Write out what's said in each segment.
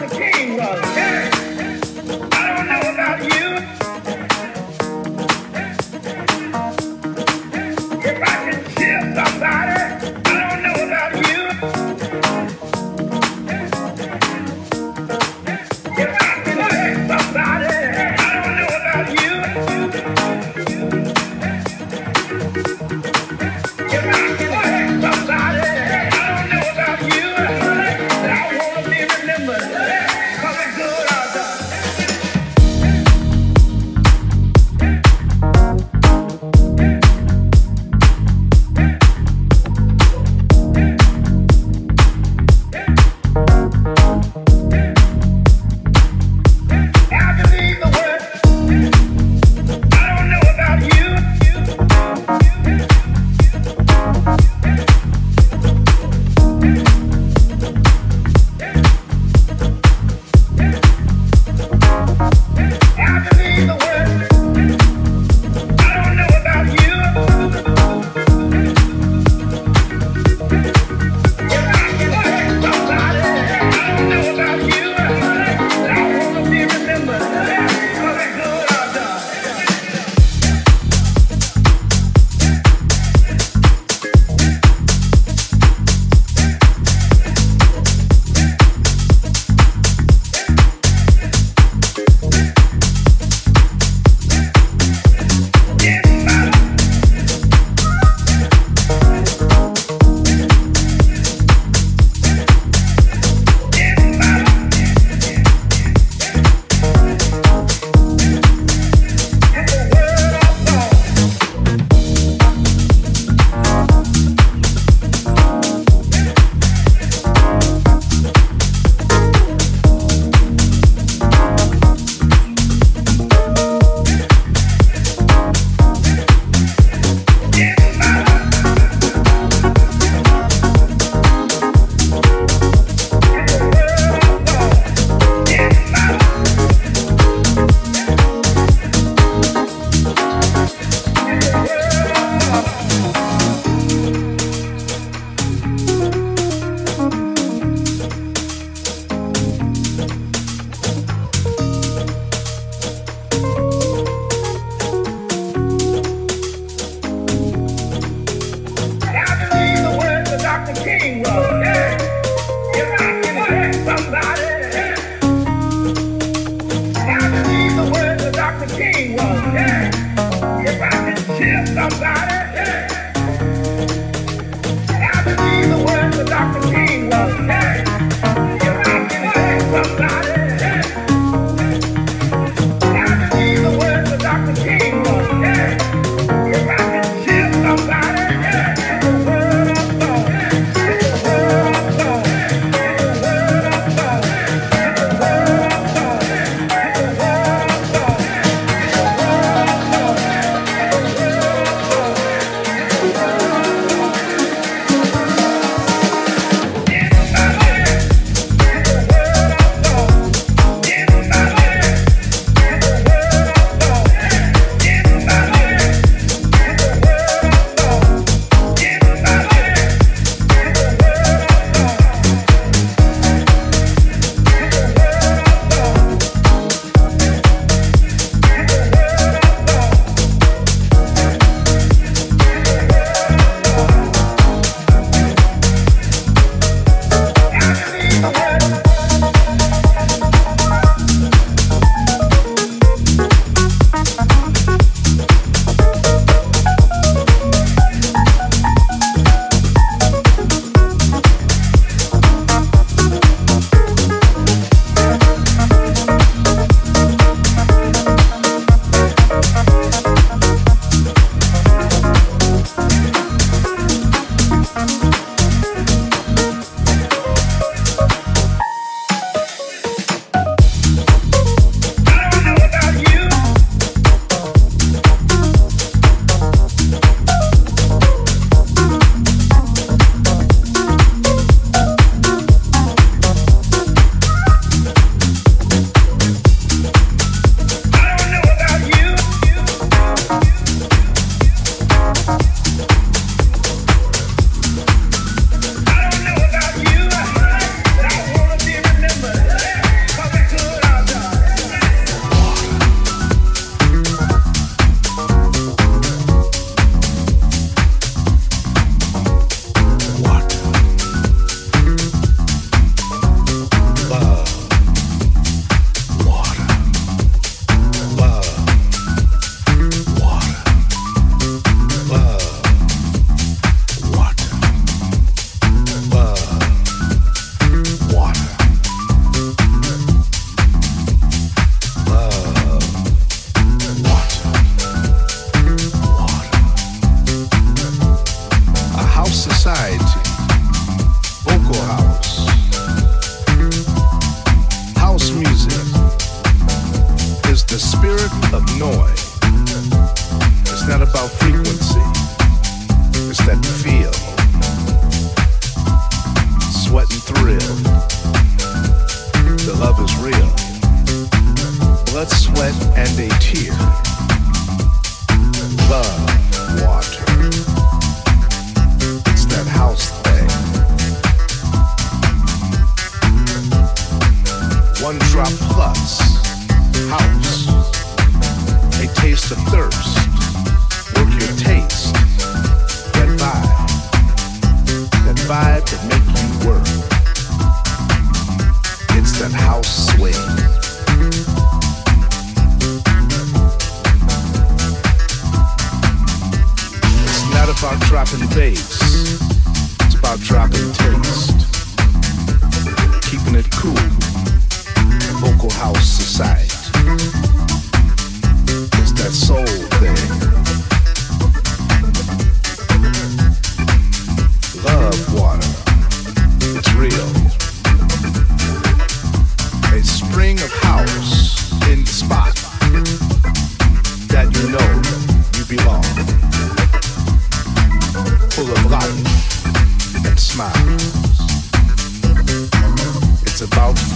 I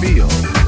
feel.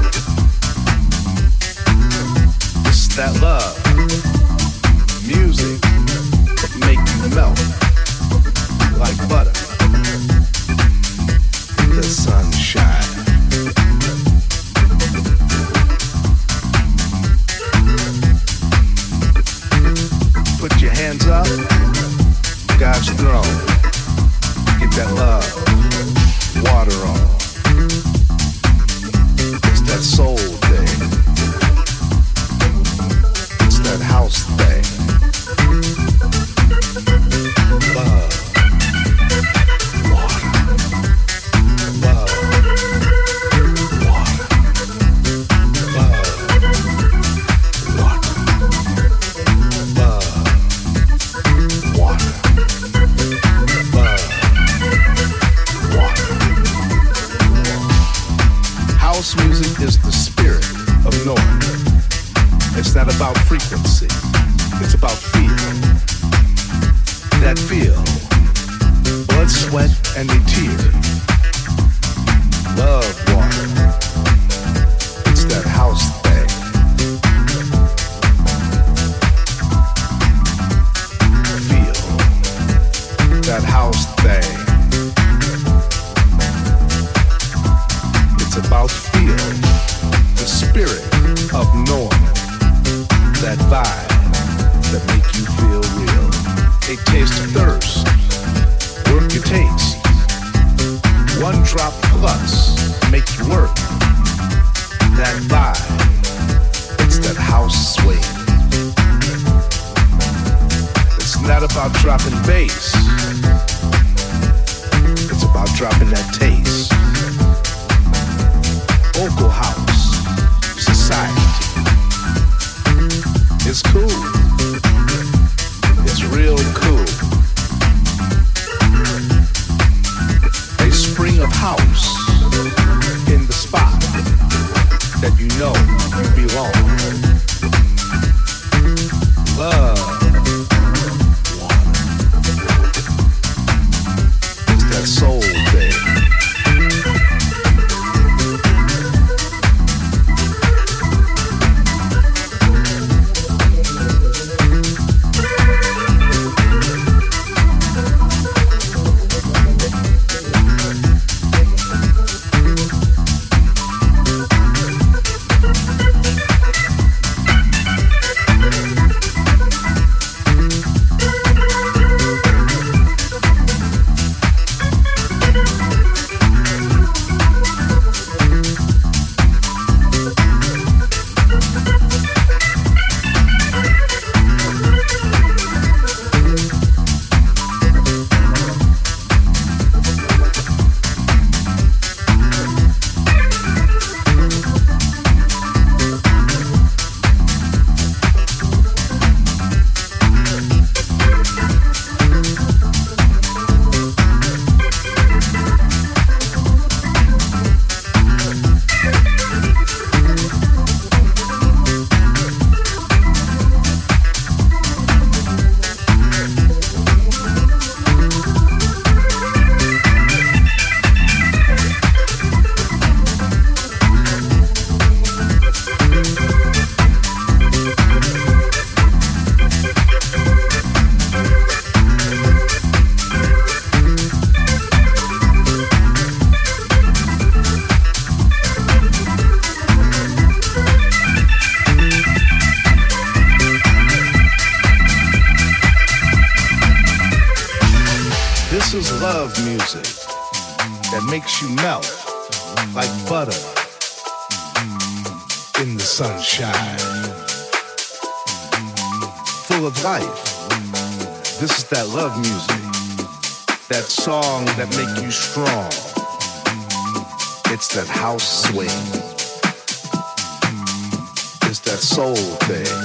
Dropping makes you melt like butter in the sunshine. Full of life. This is that love music. That song that make you strong. It's that house swing. It's that soul thing.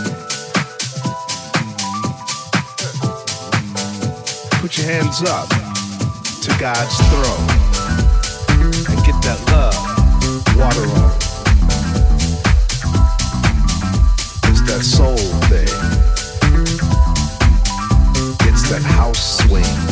Put your hands up to God's throne that love water on. It's that soul thing. It's that house swing.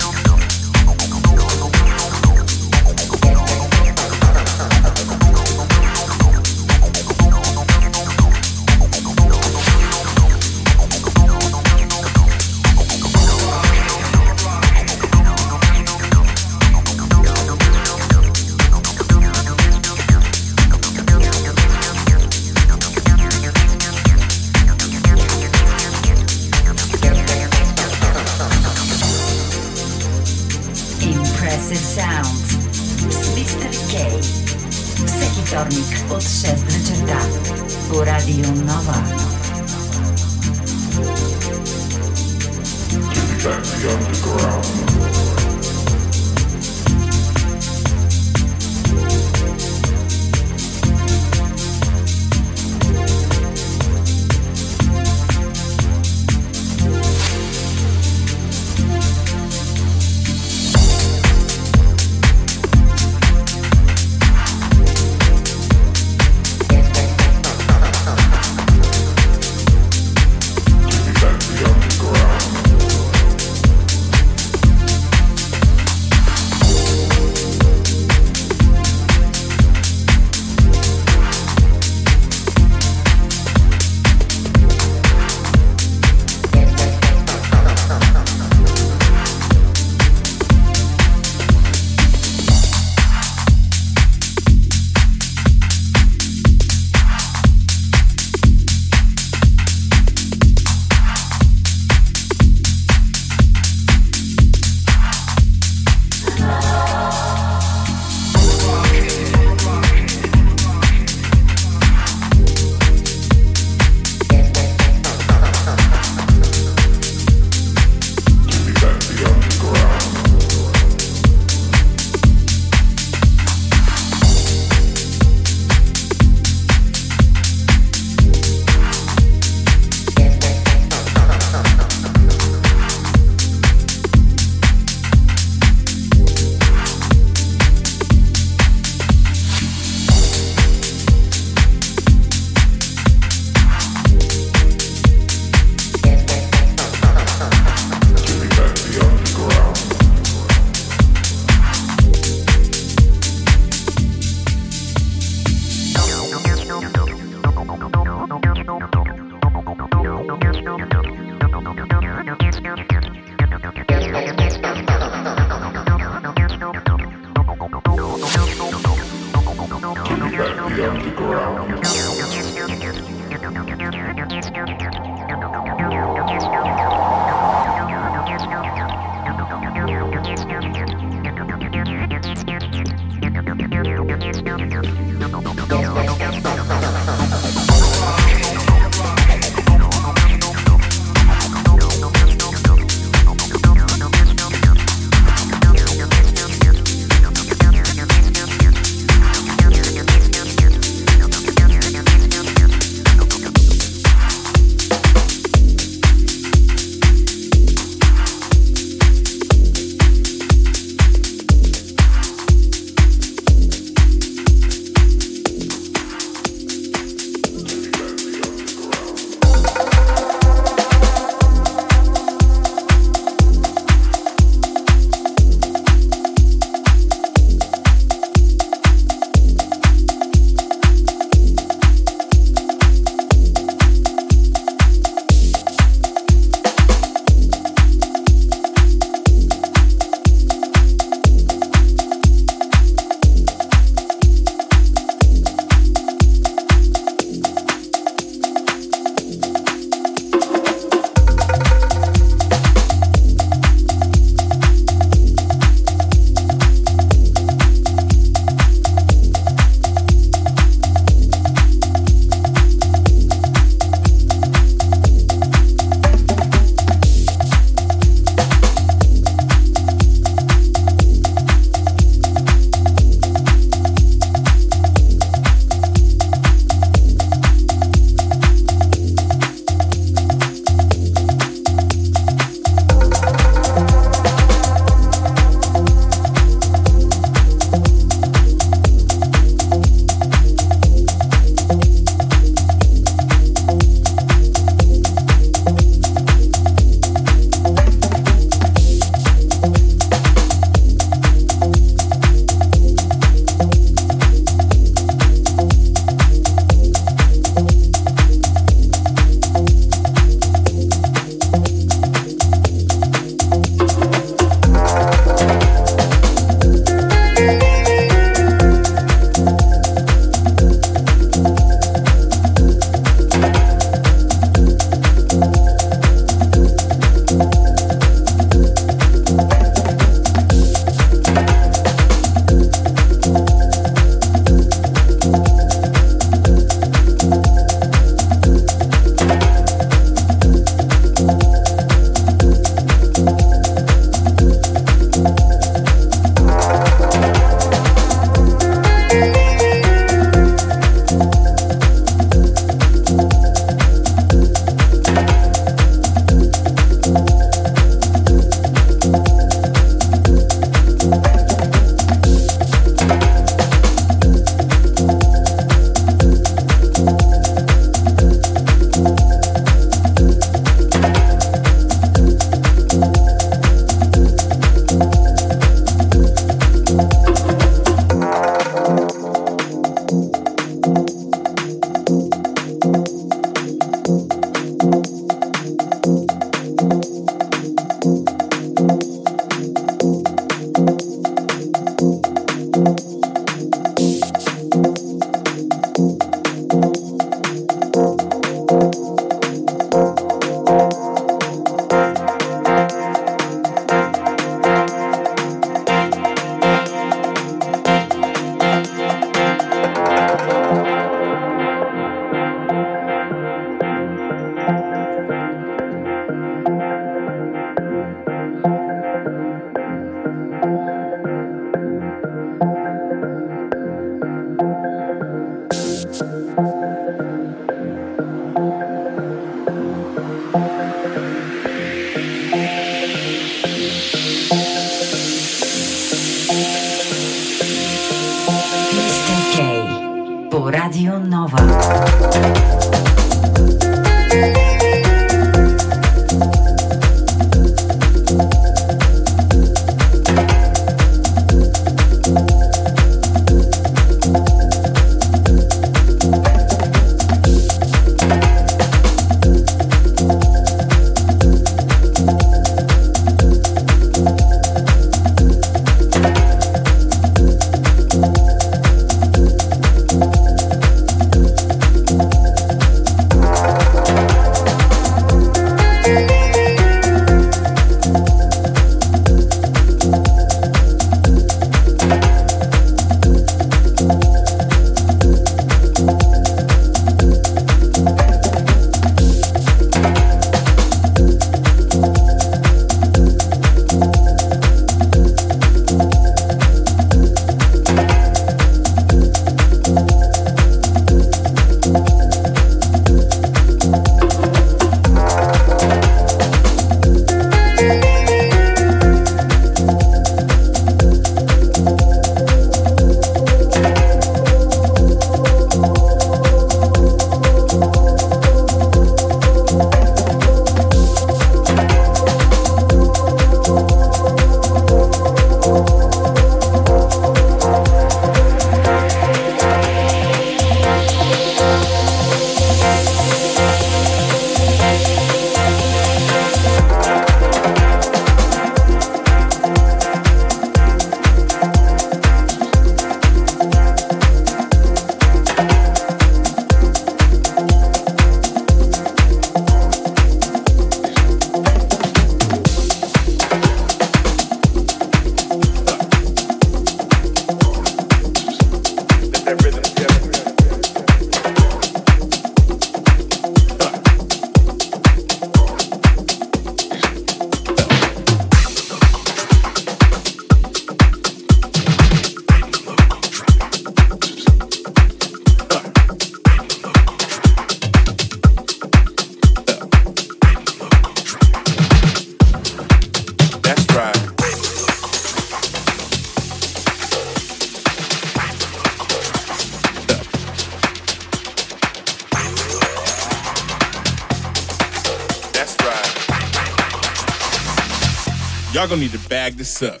y'all gonna need to bag this up.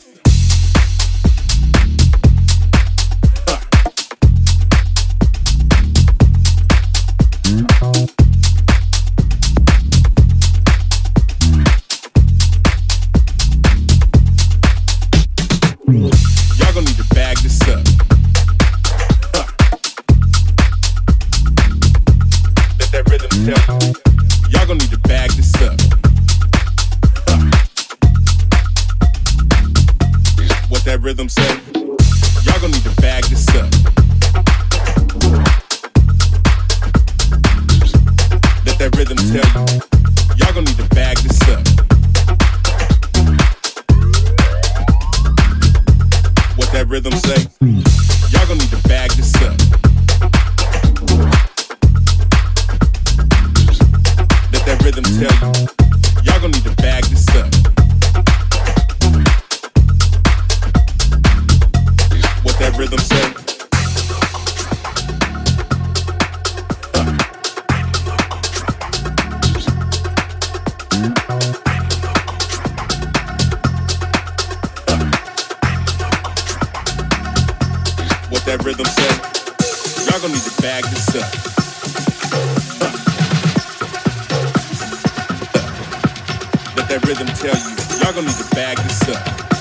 need to bag this up. Let that rhythm tell you, y'all gonna need to bag this up.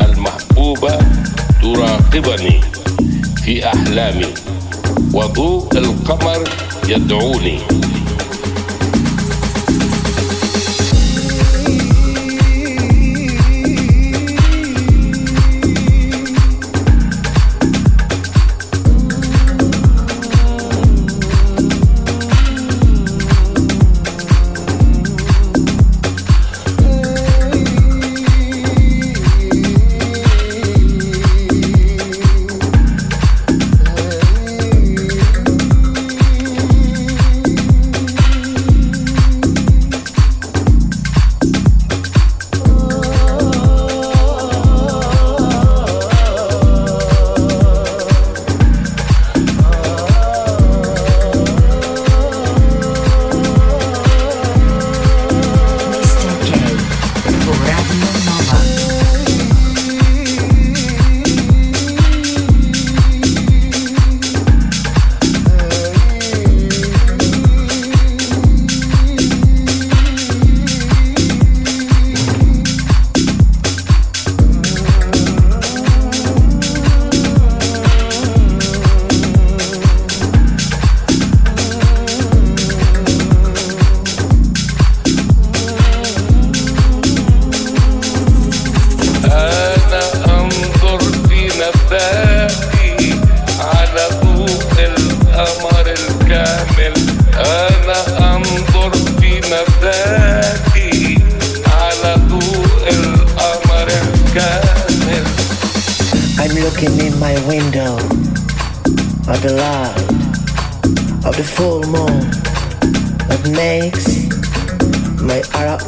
المحبوبة تراقبني في أحلامي وضوء القمر يدعوني.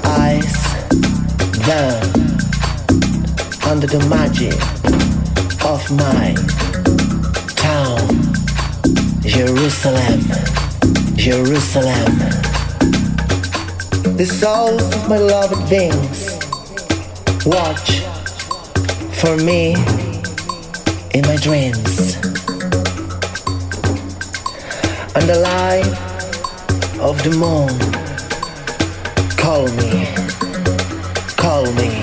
eyes down under the magic of my town, Jerusalem, Jerusalem. The souls of my loved beings watch for me in my dreams. And the light of the moon Call me. Call me.